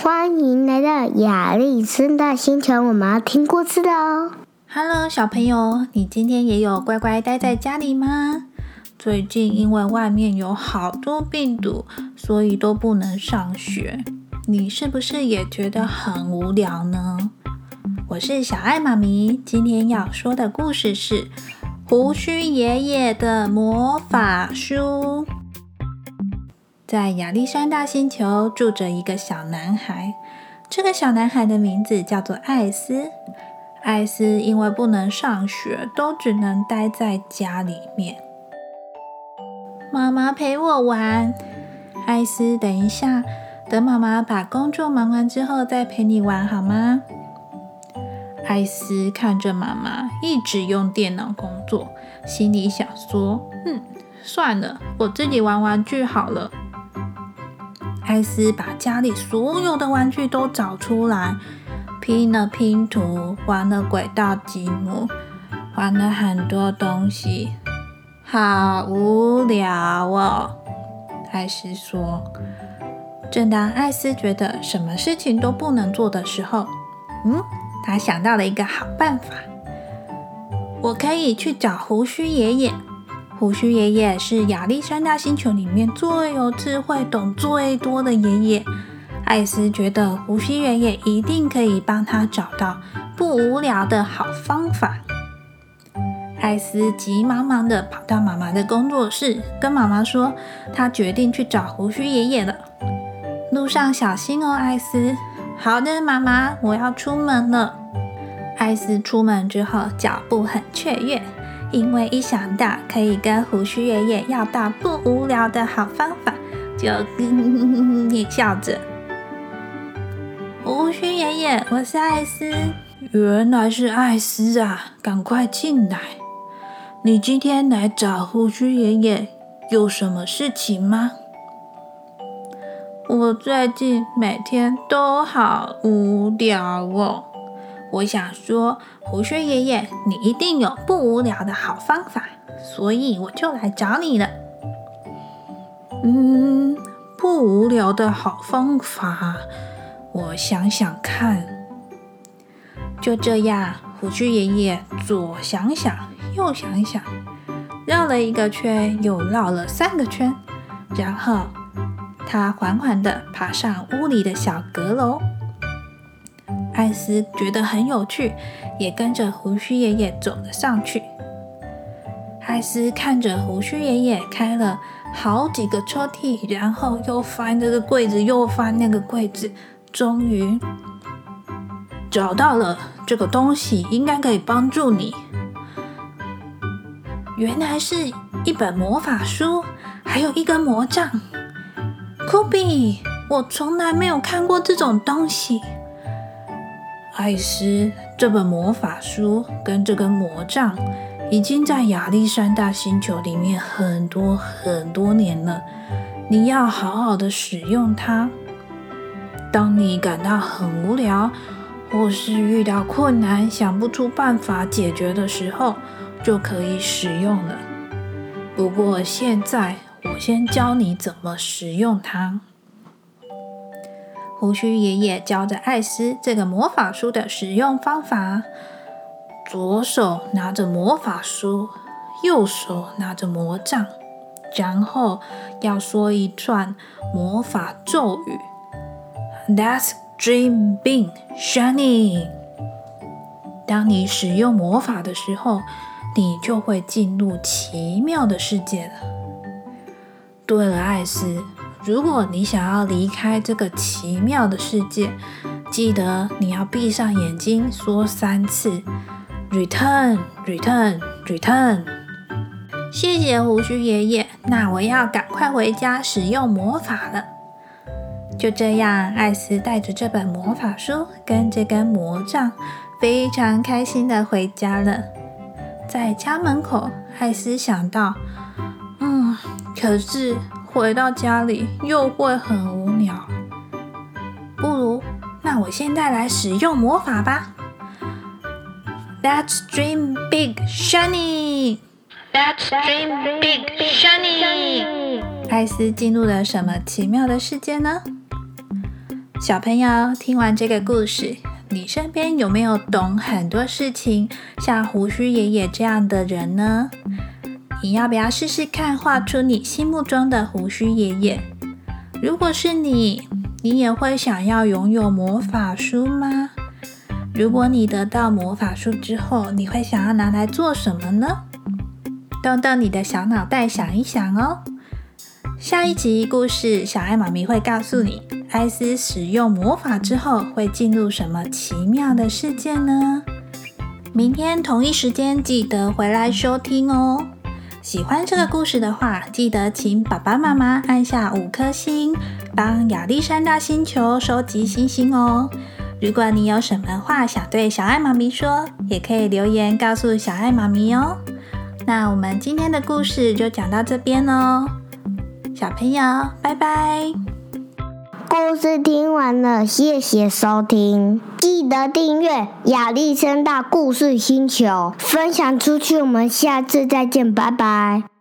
欢迎来到亚历森大星球，我们要听故事的哦。Hello，小朋友，你今天也有乖乖待在家里吗？最近因为外面有好多病毒，所以都不能上学。你是不是也觉得很无聊呢？我是小爱妈咪，今天要说的故事是《胡须爷爷的魔法书》。在亚历山大星球住着一个小男孩，这个小男孩的名字叫做艾斯。艾斯因为不能上学，都只能待在家里面。妈妈陪我玩，艾斯，等一下，等妈妈把工作忙完之后再陪你玩好吗？艾斯看着妈妈一直用电脑工作，心里想说：“嗯，算了，我自己玩玩具好了。”艾斯把家里所有的玩具都找出来，拼了拼图，玩了轨道积木，玩了很多东西，好无聊哦。艾斯说。正当艾斯觉得什么事情都不能做的时候，嗯，他想到了一个好办法，我可以去找胡须爷爷。胡须爷爷是亚历山大星球里面最有智慧、懂最多的爷爷。艾斯觉得胡须爷爷一定可以帮他找到不无聊的好方法。艾斯急忙忙的跑到妈妈的工作室，跟妈妈说他决定去找胡须爷爷了。路上小心哦，艾斯。好的，妈妈，我要出门了。艾斯出门之后，脚步很雀跃。因为一想到可以跟胡须爷爷要到不无聊的好方法，就你笑着。胡须爷爷，我是艾斯。原来是艾斯啊！赶快进来。你今天来找胡须爷爷有什么事情吗？我最近每天都好无聊哦。我想说，胡须爷爷，你一定有不无聊的好方法，所以我就来找你了。嗯，不无聊的好方法，我想想看。就这样，胡须爷爷左想想，右想想，绕了一个圈，又绕了三个圈，然后他缓缓地爬上屋里的小阁楼。艾斯觉得很有趣，也跟着胡须爷爷走了上去。艾斯看着胡须爷爷开了好几个抽屉，然后又翻这个柜子，又翻那个柜子，终于找到了这个东西，应该可以帮助你。原来是一本魔法书，还有一根魔杖。酷比，我从来没有看过这种东西。艾斯，这本魔法书跟这根魔杖已经在亚历山大星球里面很多很多年了。你要好好的使用它。当你感到很无聊，或是遇到困难想不出办法解决的时候，就可以使用了。不过现在，我先教你怎么使用它。胡须爷爷教着艾斯这个魔法书的使用方法：左手拿着魔法书，右手拿着魔杖，然后要说一串魔法咒语：“That's dream being shiny。”当你使用魔法的时候，你就会进入奇妙的世界了。对了，艾斯。如果你想要离开这个奇妙的世界，记得你要闭上眼睛说三次 “return, return, return”。谢谢胡须爷爷，那我要赶快回家使用魔法了。就这样，艾斯带着这本魔法书跟这根魔杖，非常开心的回家了。在家门口，艾斯想到：“嗯，可是……”回到家里又会很无聊，不如那我现在来使用魔法吧。Let's dream big, shiny. Let's dream big, shiny. 艾斯进入了什么奇妙的世界呢？小朋友，听完这个故事，你身边有没有懂很多事情，像胡须爷爷这样的人呢？你要不要试试看画出你心目中的胡须爷爷？如果是你，你也会想要拥有魔法书吗？如果你得到魔法书之后，你会想要拿来做什么呢？动动你的小脑袋想一想哦。下一集故事，小爱妈咪会告诉你，艾斯使用魔法之后会进入什么奇妙的世界呢？明天同一时间记得回来收听哦。喜欢这个故事的话，记得请爸爸妈妈按下五颗星，帮亚历山大星球收集星星哦。如果你有什么话想对小爱妈咪说，也可以留言告诉小爱妈咪哦。那我们今天的故事就讲到这边哦，小朋友，拜拜。故事听完了，谢谢收听，记得订阅亚历山大故事星球，分享出去。我们下次再见，拜拜。